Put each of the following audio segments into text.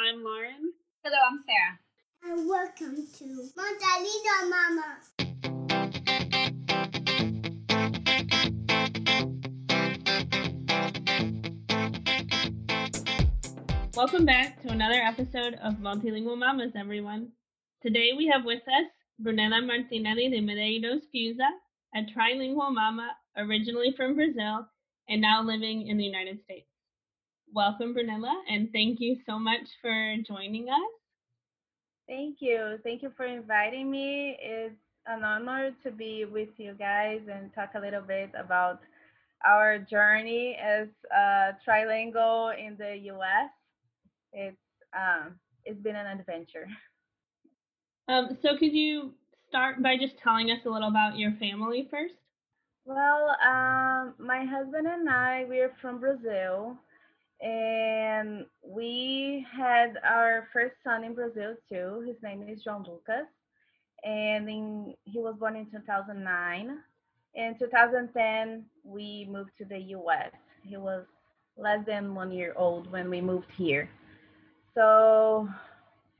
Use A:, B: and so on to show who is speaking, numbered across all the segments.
A: I'm Lauren.
B: Hello, I'm Sarah.
C: And welcome to Multilingual Mama.
A: Welcome back to another episode of Multilingual Mamas, everyone. Today we have with us Brunella Martinelli de Medeiros Fusa, a trilingual mama originally from Brazil and now living in the United States. Welcome, Brunella, and thank you so much for joining us.
D: Thank you. Thank you for inviting me. It's an honor to be with you guys and talk a little bit about our journey as a trilingual in the U.S. It's um, it's been an adventure.
A: Um, so, could you start by just telling us a little about your family first?
D: Well, um, my husband and I we're from Brazil, and we had our first son in Brazil too. His name is João Lucas, and in, he was born in 2009. In 2010, we moved to the U.S. He was less than one year old when we moved here. So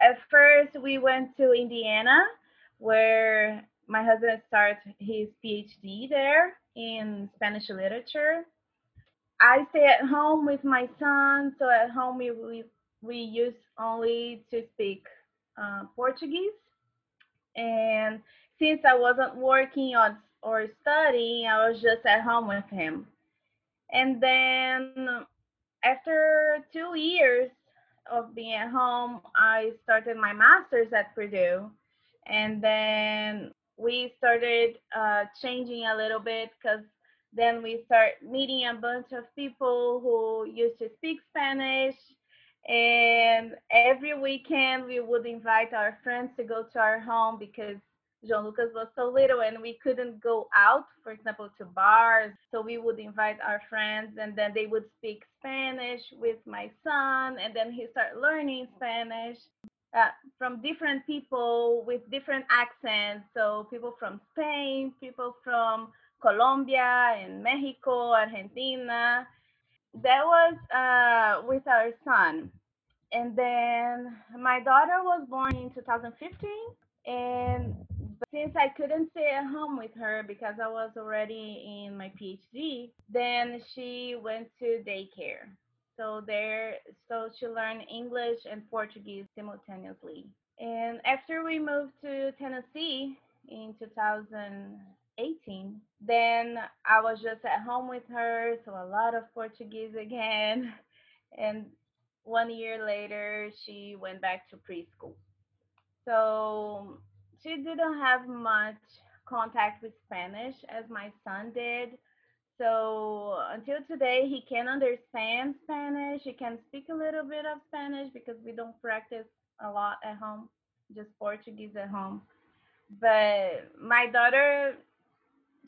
D: at first, we went to Indiana, where my husband started his PhD there in Spanish literature. I stay at home with my son, so at home we we, we use only to speak uh, Portuguese. And since I wasn't working on or studying, I was just at home with him. And then after two years of being at home, I started my master's at Purdue. And then we started uh, changing a little bit because then we start meeting a bunch of people who used to speak Spanish. And every weekend we would invite our friends to go to our home because João Lucas was so little and we couldn't go out, for example, to bars. So we would invite our friends and then they would speak Spanish with my son and then he started learning Spanish. Uh, from different people with different accents. So people from Spain, people from Colombia and Mexico, Argentina. That was uh, with our son. And then my daughter was born in 2015. And since I couldn't stay at home with her because I was already in my PhD, then she went to daycare. So there, so she learned English and Portuguese simultaneously. And after we moved to Tennessee in 2018, then I was just at home with her, so a lot of Portuguese again. And one year later, she went back to preschool. So she didn't have much contact with Spanish as my son did. So until today, he can understand Spanish. He can speak a little bit of Spanish because we don't practice a lot at home, just Portuguese at home. But my daughter,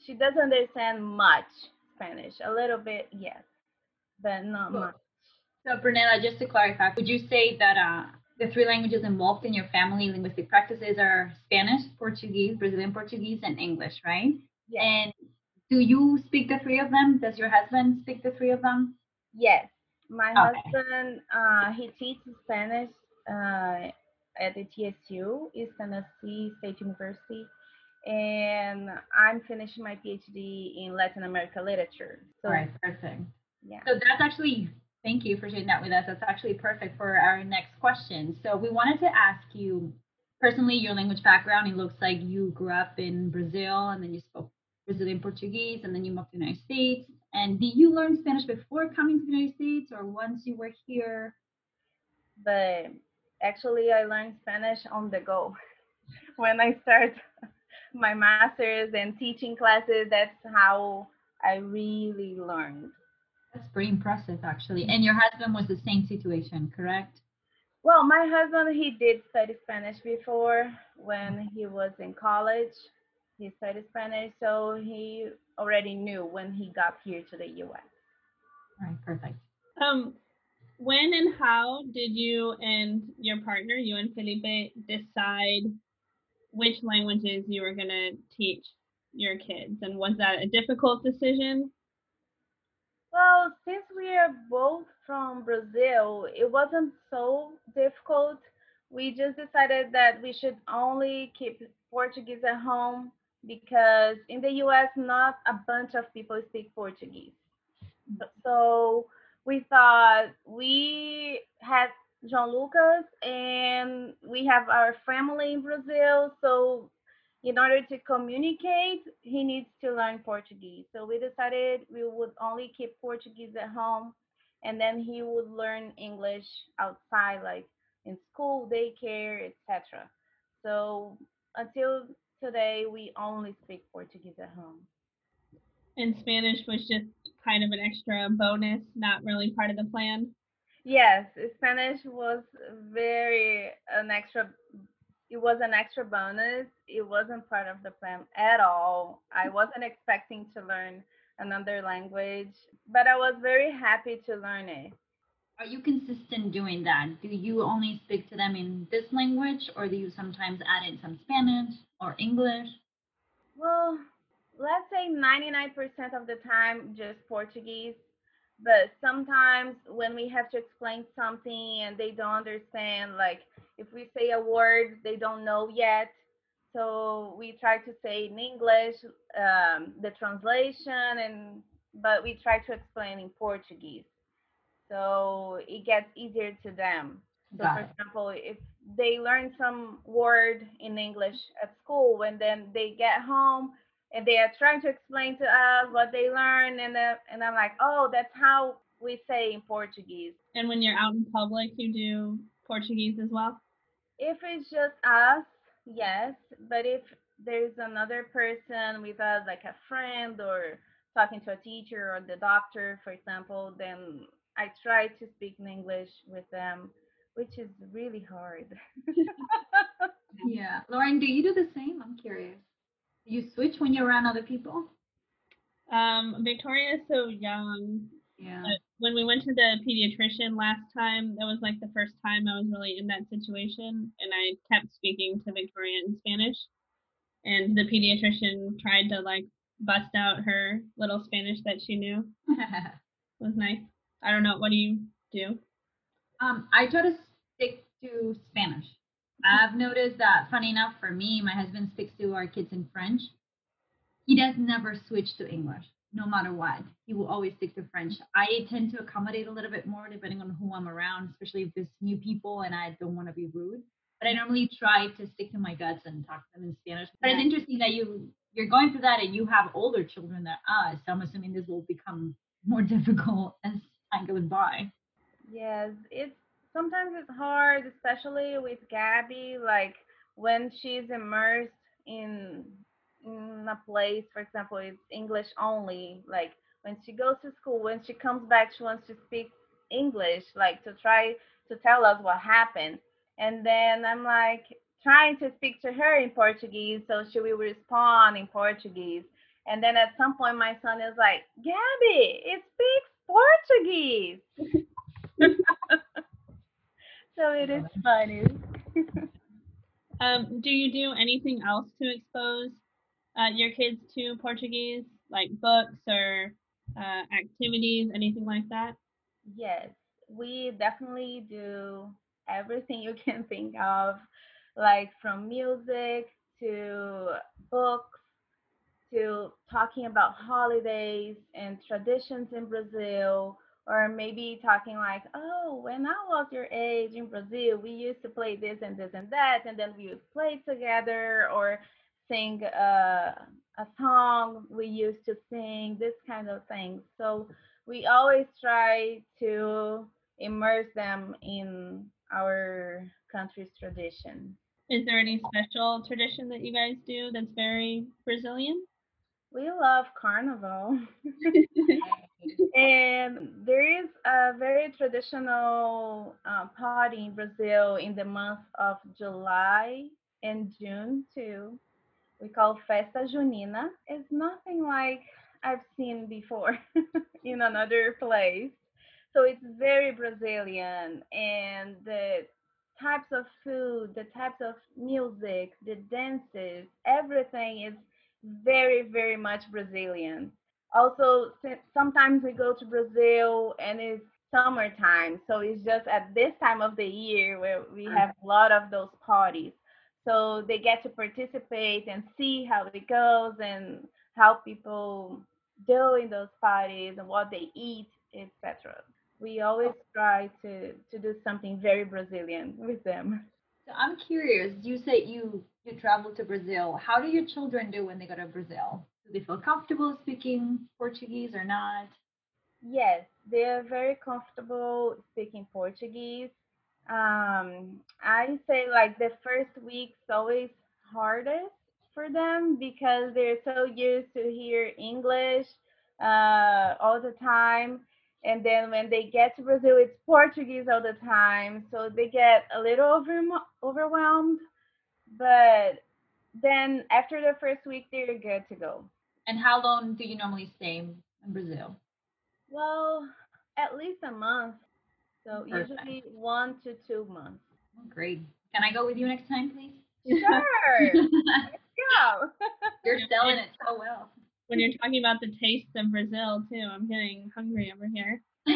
D: she doesn't understand much Spanish. A little bit, yes, but not
B: Cool.
D: much.
B: So, Brunella, just to clarify, would you say that uh, the three languages involved in your family linguistic practices are Spanish, Portuguese, Brazilian Portuguese, and English, right?
D: Yes.
B: And do you speak the three of them? Does your husband speak the three of them?
D: Yes, my
B: Okay.
D: husband, uh, he teaches Spanish uh, at the TSU, East Tennessee State University, and I'm finishing my PhD in Latin America literature. So,
B: All right, perfect.
D: yeah.
B: So that's actually, thank you for sharing that with us. That's actually perfect for our next question. So we wanted to ask you, personally, your language background. It looks like you grew up in Brazil and then you spoke Brazilian Portuguese and then you moved to the United States. And did you learn Spanish before coming to the United States or once you were here?
D: But actually, I learned Spanish on the go when I start my master's and teaching classes. That's how I really learned.
B: That's pretty impressive, actually. And your husband was the same situation, correct?
D: Well, my husband, he did study Spanish before when he was in college. He studied Spanish, so he already knew when he got here to the US.
B: All right, perfect.
A: Um, when and how did you and your partner, you and Felipe, decide which languages you were going to teach your kids? And was that a difficult decision?
D: Well, since we are both from Brazil, it wasn't so difficult. We just decided that we should only keep Portuguese at home because in the US, not a bunch of people speak Portuguese. So we thought we had João Lucas and we have our family in Brazil. So in order to communicate, he needs to learn Portuguese. So we decided we would only keep Portuguese at home and then he would learn English outside, like in school, daycare, etc. So until today, we only speak Portuguese at home.
A: And Spanish was just kind of an extra bonus, not really part of the plan.
D: Yes, Spanish was very an extra. It was an extra bonus. It wasn't part of the plan at all. I mm. wasn't expecting to learn another language, but I was very happy to learn it.
B: Are you consistent doing that? Do you only speak to them in this language, or do you sometimes add in some Spanish or English?
D: Well, let's say 99% of the time just Portuguese. But sometimes when we have to explain something and they don't understand, like if we say a word they don't know yet, so we try to say in English um, the translation, and but we try to explain in Portuguese, so it gets easier to them. So,
B: Got
D: for
B: it.
D: example, if they learn some word in English at school, and then they get home and they are trying to explain to us what they learned, and then, and I'm like, oh, that's how we say in Portuguese.
A: And when you're out in public, you do Portuguese as well.
D: If it's just us, yes, but if there's another person with us, like a friend or talking to a teacher or the doctor, for example, then I try to speak in English with them, which is really hard.
B: Yeah. Lauren, do you do the same? I'm curious. You switch when you're around other people?
A: Um, Victoria is so young.
B: Yeah.
A: But when we went to the pediatrician last time, that was like the first time I was really in that situation, and I kept speaking to Victoria in Spanish. And the pediatrician tried to like bust out her little Spanish that she knew. It was nice. I don't know. What do you do?
B: um, I try to stick to Spanish. I've noticed that, funny enough, for me, my husband sticks to our kids in French. He does never switch to English, no matter what. He will always stick to French. I tend to accommodate a little bit more depending on who I'm around, especially if there's new people and I don't want to be rude. But I normally try to stick to my guts and talk to them in Spanish. But it's interesting that you you're going through that and you have older children than us. So I'm assuming this will become more difficult as time goes by.
D: Yes, it's sometimes it's hard, especially with Gabby, like when she's immersed in in a place, for example, it's English only. Like when she goes to school, when she comes back, she wants to speak English, like to try to tell us what happened. And then I'm like trying to speak to her in Portuguese, so she will respond in Portuguese. And then at some point, my son is like, Gabby, it speaks Portuguese. so it is funny.
A: Um, do you do anything else to expose uh, your kids to Portuguese, like books or uh, activities, anything like that?
D: Yes, we definitely do everything you can think of, like from music to books to talking about holidays and traditions in Brazil, or maybe talking like, oh, when I was your age in Brazil, we used to play this and this and that, and then we would play together or sing uh, a song we used to sing, this kind of thing. So we always try to immerse them in our country's tradition.
A: Is there any special tradition that you guys do that's very Brazilian?
D: We love carnival. and there is a very traditional uh, party in Brazil in the month of July and June too. We call Festa Junina. It's nothing like I've seen before in another place. So it's very Brazilian and the types of food, the types of music, the dances, everything is very, very much Brazilian. Also, sometimes we go to Brazil and it's summertime, so it's just at this time of the year where we mm. have a lot of those parties. So they get to participate and see how it goes and how people do in those parties and what they eat, etc. We always oh. try to to do something very Brazilian with them.
B: So I'm curious. You say you you travel to Brazil. How do your children do when they go to Brazil? Do they feel comfortable speaking Portuguese or not?
D: Yes, they are very comfortable speaking Portuguese. Um, I say like the first week's always hardest for them because they're so used to hear English uh, all the time. And then when they get to Brazil, it's Portuguese all the time. So they get a little over, overwhelmed. But then after the first week, they're good to go.
B: And how long do you normally stay in Brazil?
D: Well, at least a month. So
B: Perfect.
D: usually one to two months.
B: Oh, great. Can I go with you next time, please?
D: Sure. Let's go.
B: You're selling it so well.
A: When you're talking about the taste of Brazil too, I'm getting hungry over here.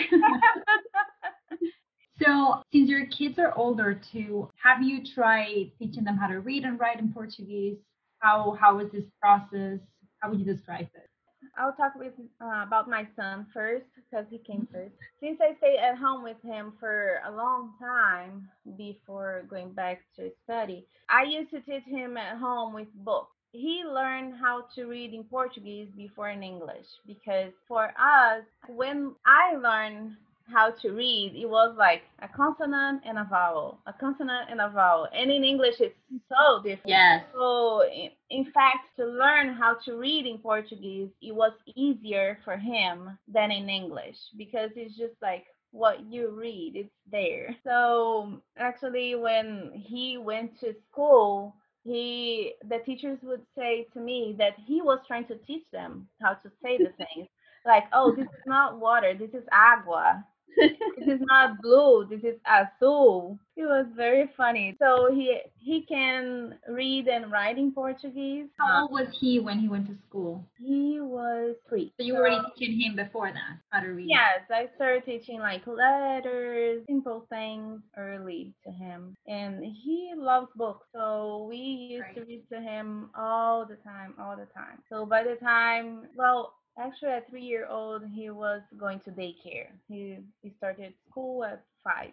B: So, since your kids are older too, have you tried teaching them how to read and write in Portuguese? How how is this process? How would you describe it?
D: I'll talk with uh, about my son first because he came first. Since I stayed at home with him for a long time before going back to study, I used to teach him at home with books. He learned how to read in Portuguese before in English because for us, when I learned how to read, it was like a consonant and a vowel, a consonant and a vowel. And in English, it's so different.
B: Yes.
D: So, in, in fact, to learn how to read in Portuguese, it was easier for him than in English because it's just like what you read, it's there. So, actually, when he went to school, he the teachers would say to me that he was trying to teach them how to say the things like oh this is not water this is agua this is not blue this is azul. It was very funny. So he he can read and write in portuguese.
B: How old was he when he went to school?
D: he was three.
B: So you were already teaching him before that how to read.
D: yes i started teaching like letters simple things early to him. And he loves books so we used to read to him all the time all the time. So by the time well Actually, at three year old, he was going to daycare. He he started school at five.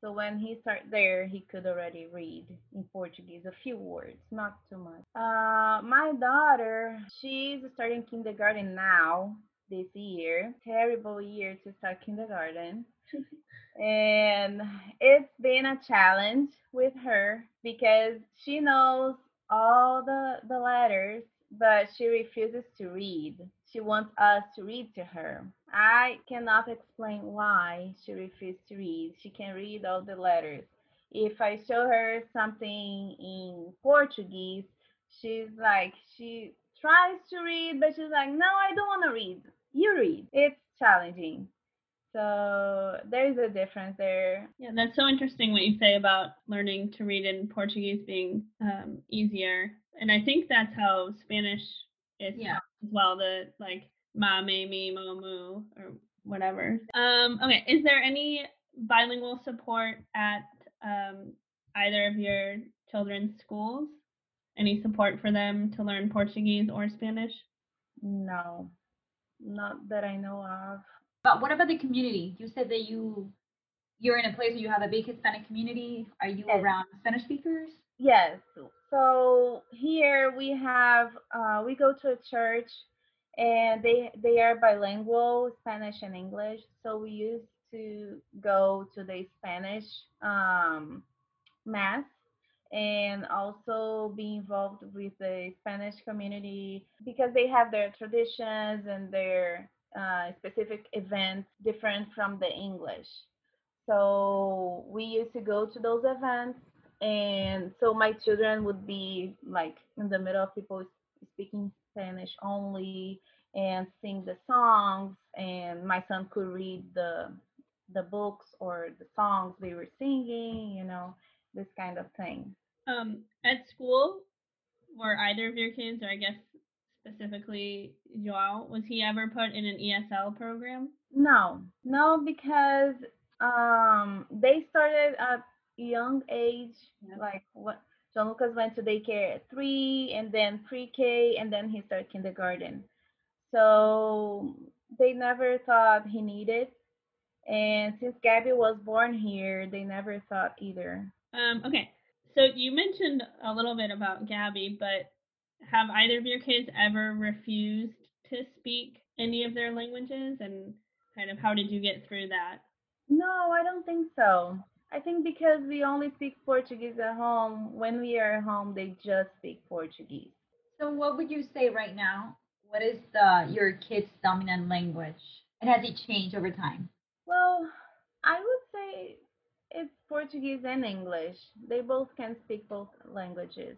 D: So when he started there, he could already read in Portuguese a few words, not too much. Uh, my daughter, she's starting kindergarten now this year. Terrible year to start kindergarten. and it's been a challenge with her because she knows all the the letters but she refuses to read. She wants us to read to her. I cannot explain why she refuses to read. She can read all the letters. If I show her something in Portuguese, she's like, she tries to read, but she's like, no, I don't want to read. You read. It's challenging. So there's a difference there.
A: Yeah, that's so interesting what you say about learning to read in Portuguese being um, easier. And I think that's how Spanish is
B: Yeah.
A: As well. The like ma, me, me, mo, mu, or whatever. Um, okay, is there any bilingual support at um, either of your children's schools? Any support for them to learn Portuguese or Spanish?
D: No, not that I know of.
B: But what about the community? You said that you you're in a place where you have a big Hispanic community. Are you
D: Yes.
B: around Spanish speakers?
D: Yes. So here we have uh, we go to a church and they they are bilingual, Spanish and English. So we used to go to the Spanish um, mass and also be involved with the Spanish community because they have their traditions and their uh, specific events different from the English. So we used to go to those events and so my children would be like in the middle of people speaking Spanish only and sing the songs and my son could read the the books or the songs they were singing, you know, this kind of thing.
A: Um, at school, were either of your kids, or I guess specifically Joao, was he ever put in an ESL program?
D: No, no, because um they started at young age,
A: Yeah.
D: like what João Lucas went to daycare at three, and then pre-K, and then he started kindergarten. So they never thought he needed. And since Gabby was born here, they never thought either.
A: Um, okay, so you mentioned a little bit about Gabby, but have either of your kids ever refused to speak any of their languages, and kind of how did you get through that?
D: No, I don't think so. I think because we only speak Portuguese at home, when we are at home, they just speak Portuguese.
B: So, what would you say right now? What is the your kid's dominant language, and has it changed over time?
D: Well, I would say it's Portuguese and English. They both can speak both languages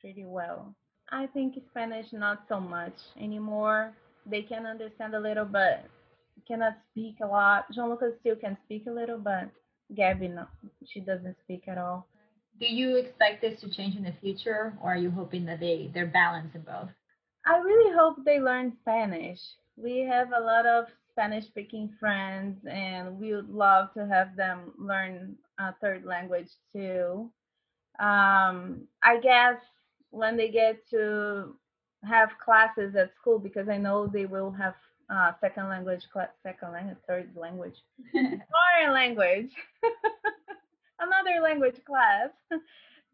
D: pretty well. I think Spanish not so much anymore. They can understand a little, but cannot speak a lot. João Lucas still can speak a little, but Gabby no, she doesn't speak at all.
B: Do you expect this to change in the future, or are you hoping that they they're balanced in both?
D: I really hope they learn Spanish. We have a lot of Spanish speaking friends, and we would love to have them learn a third language too. Um, I guess when they get to have classes at school, because I know they will have uh, second language, class, second language, third language, foreign language, another language class.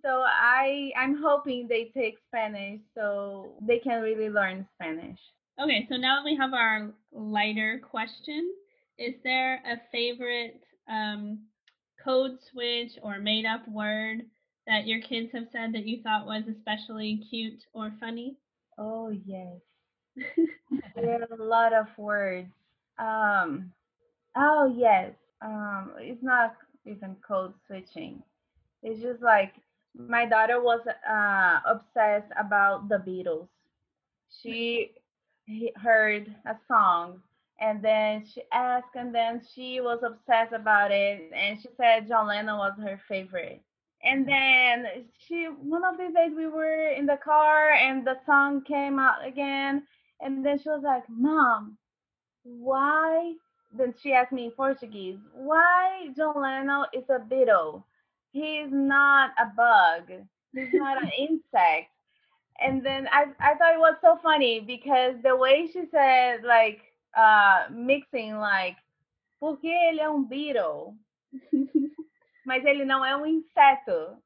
D: So I I'm hoping they take Spanish so they can really learn Spanish.
A: Okay, so now that we have our lighter question, is there a favorite um, code switch or made up word that your kids have said that you thought was especially cute or funny?
D: Oh yes. There are a lot of words. Um oh yes. Um it's not even code switching. It's just like my daughter was uh obsessed about the Beatles. She heard a song and then she asked and then she was obsessed about it and she said John Lennon was her favorite. And then she one of these days we were in the car and the song came out again and then she was like, Mom, why then she asked me in Portuguese, why John Lennon is a beetle? He's not a bug. He's not an insect. And then I I thought it was so funny because the way she said like uh mixing like porque ele é um beetle, mas ele não é um inseto.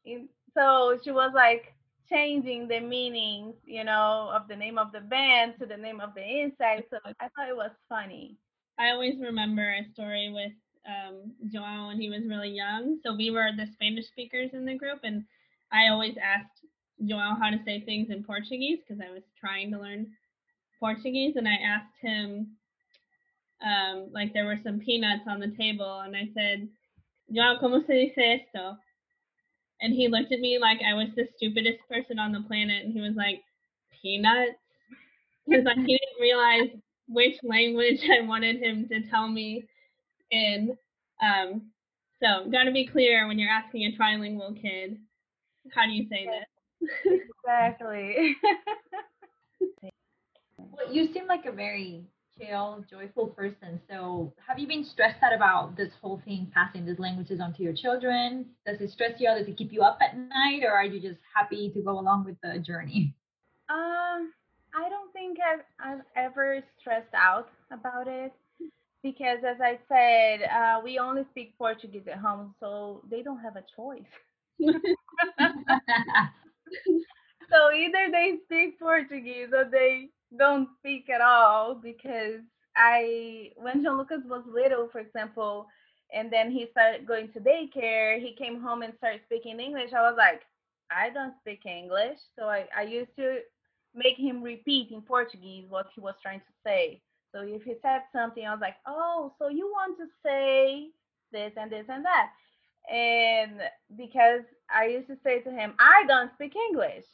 D: So she was like changing the meanings, you know, of the name of the band to the name of the inside. So I thought it was funny.
A: I always remember a story with um, Joao when he was really young. So we were the Spanish speakers in the group, and I always asked Joao how to say things in Portuguese because I was trying to learn Portuguese, and I asked him, um, like there were some peanuts on the table, and I said, Joao, ¿cómo se dice esto? And he looked at me like I was the stupidest person on the planet, and he was like, peanuts? Because like he didn't realize which language I wanted him to tell me in. Um, so, got to be clear when you're asking a trilingual kid, how do you say this?
D: Exactly.
B: Well, you seem like a very chill, joyful person. So, have you been stressed out about this whole thing, passing these languages on to your children? Does it stress you out? Does it keep you up at night, or are you just happy to go along with the journey?
D: Um, I don't think I've I've ever stressed out about it because, as I said, uh, we only speak Portuguese at home, so they don't have a choice. So either they speak Portuguese or they don't speak at all because I when João Lucas was little, for example, and then he started going to daycare, he came home and started speaking English. I was like, I don't speak English. So I, I used to make him repeat in Portuguese what he was trying to say. So if he said something, I was like, Oh, so you want to say this and this and that. And because I used to say to him, I don't speak English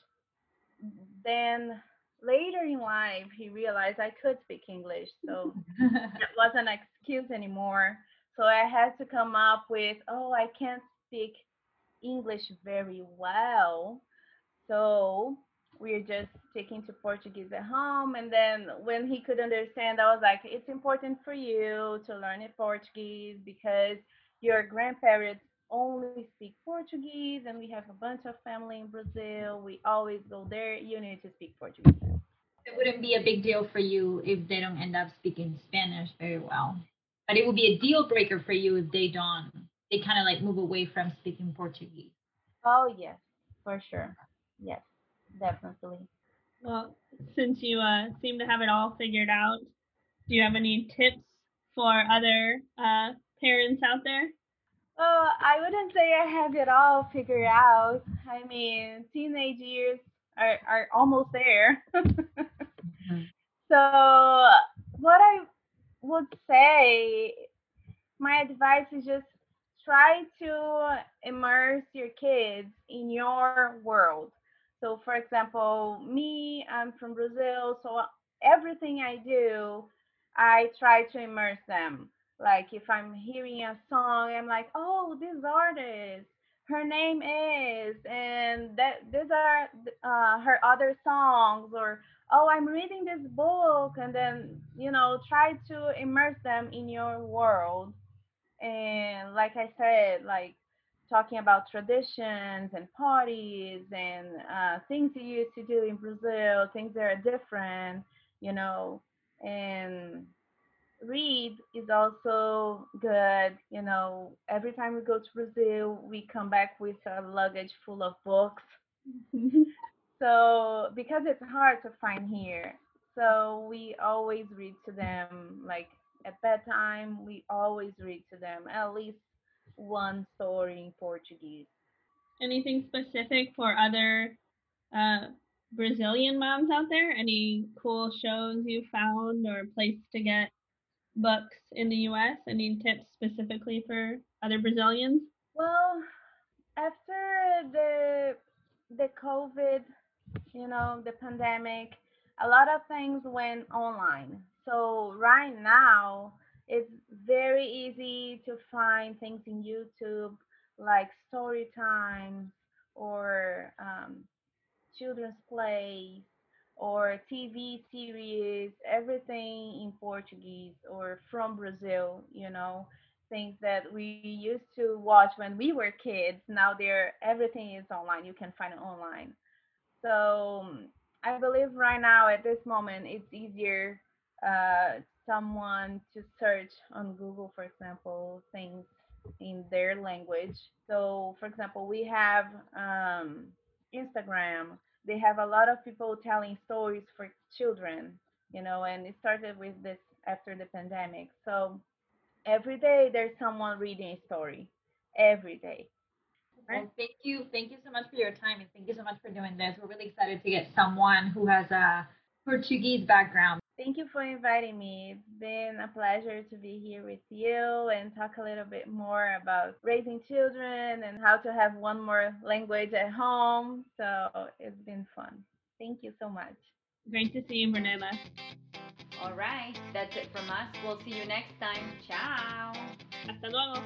D: then later in life he realized I could speak English, so that wasn't an excuse anymore. So I had to come up with, oh, I can't speak English very well. So we're just taking to Portuguese at home. And then when he could understand, I was like, it's important for you to learn it Portuguese because your grandparents only speak Portuguese, and we have a bunch of family in Brazil. We always go there. You need to speak Portuguese.
B: It wouldn't be a big deal for you if they don't end up speaking Spanish very well. But it would be a deal breaker for you if they don't. They kind of like move away from speaking Portuguese.
D: Oh, yes, for sure. Yes, definitely.
A: Well, since you uh, seem to have it all figured out, do you have any tips for other uh, parents out there?
D: Oh, I wouldn't say I have it all figured out. I mean, teenage years are, are almost there. Mm-hmm. So, what I would say, my advice is just try to immerse your kids in your world. So, for example, me, I'm from Brazil, so everything I do, I try to immerse them. Like if I'm hearing a song, I'm like, oh, this artist, her name is, and that these are uh, her other songs, or oh, I'm reading this book, and then you know, try to immerse them in your world. And like I said, like talking about traditions and parties and uh, things you used to do in Brazil, things that are different, you know, and read is also good. You know, every time we go to Brazil, we come back with a luggage full of books. so because it's hard to find here, so we always read to them. Like at bedtime, we always read to them at least one story in Portuguese.
A: Anything specific for other uh, Brazilian moms out there? Any cool shows you found or place to get books in the US? Any tips specifically for other Brazilians?
D: Well, after the the COVID, you know, the pandemic, a lot of things went online. So right now, it's very easy to find things in YouTube like story time or um, children's plays or TV series, everything in Portuguese or from Brazil, you know, things that we used to watch when we were kids. Now they're everything is online. You can find it online. So I believe right now at this moment it's easier uh, someone to search on Google, for example, things in their language. So, for example, we have um, Instagram. They have a lot of people telling stories for children, you know, and it started with this after the pandemic. So, every day there's someone reading a story. Every day.
B: Well, thank you. Thank you so much for your time and thank you so much for doing this. We're really excited to get someone who has a Portuguese background.
D: Thank you for inviting me. It's been a pleasure to be here with you and talk a little bit more about raising children and how to have one more language at home. So it's been fun. Thank you so much.
A: Great to see you, Brunella.
E: All right, that's it from us. We'll see you next time. Ciao.
A: Hasta luego.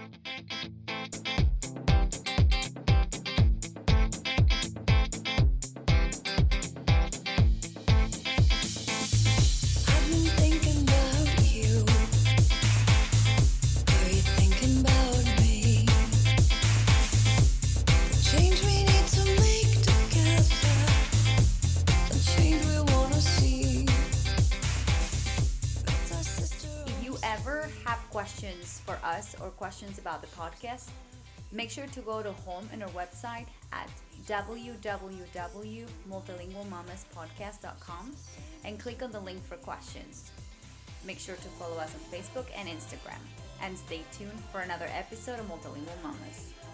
E: Or questions about the podcast, make sure to go to home in our website at www.multilingualmamaspodcast.com and click on the link for questions. Make sure to follow us on Facebook and Instagram. And stay tuned for another episode of Multilingual Mamas.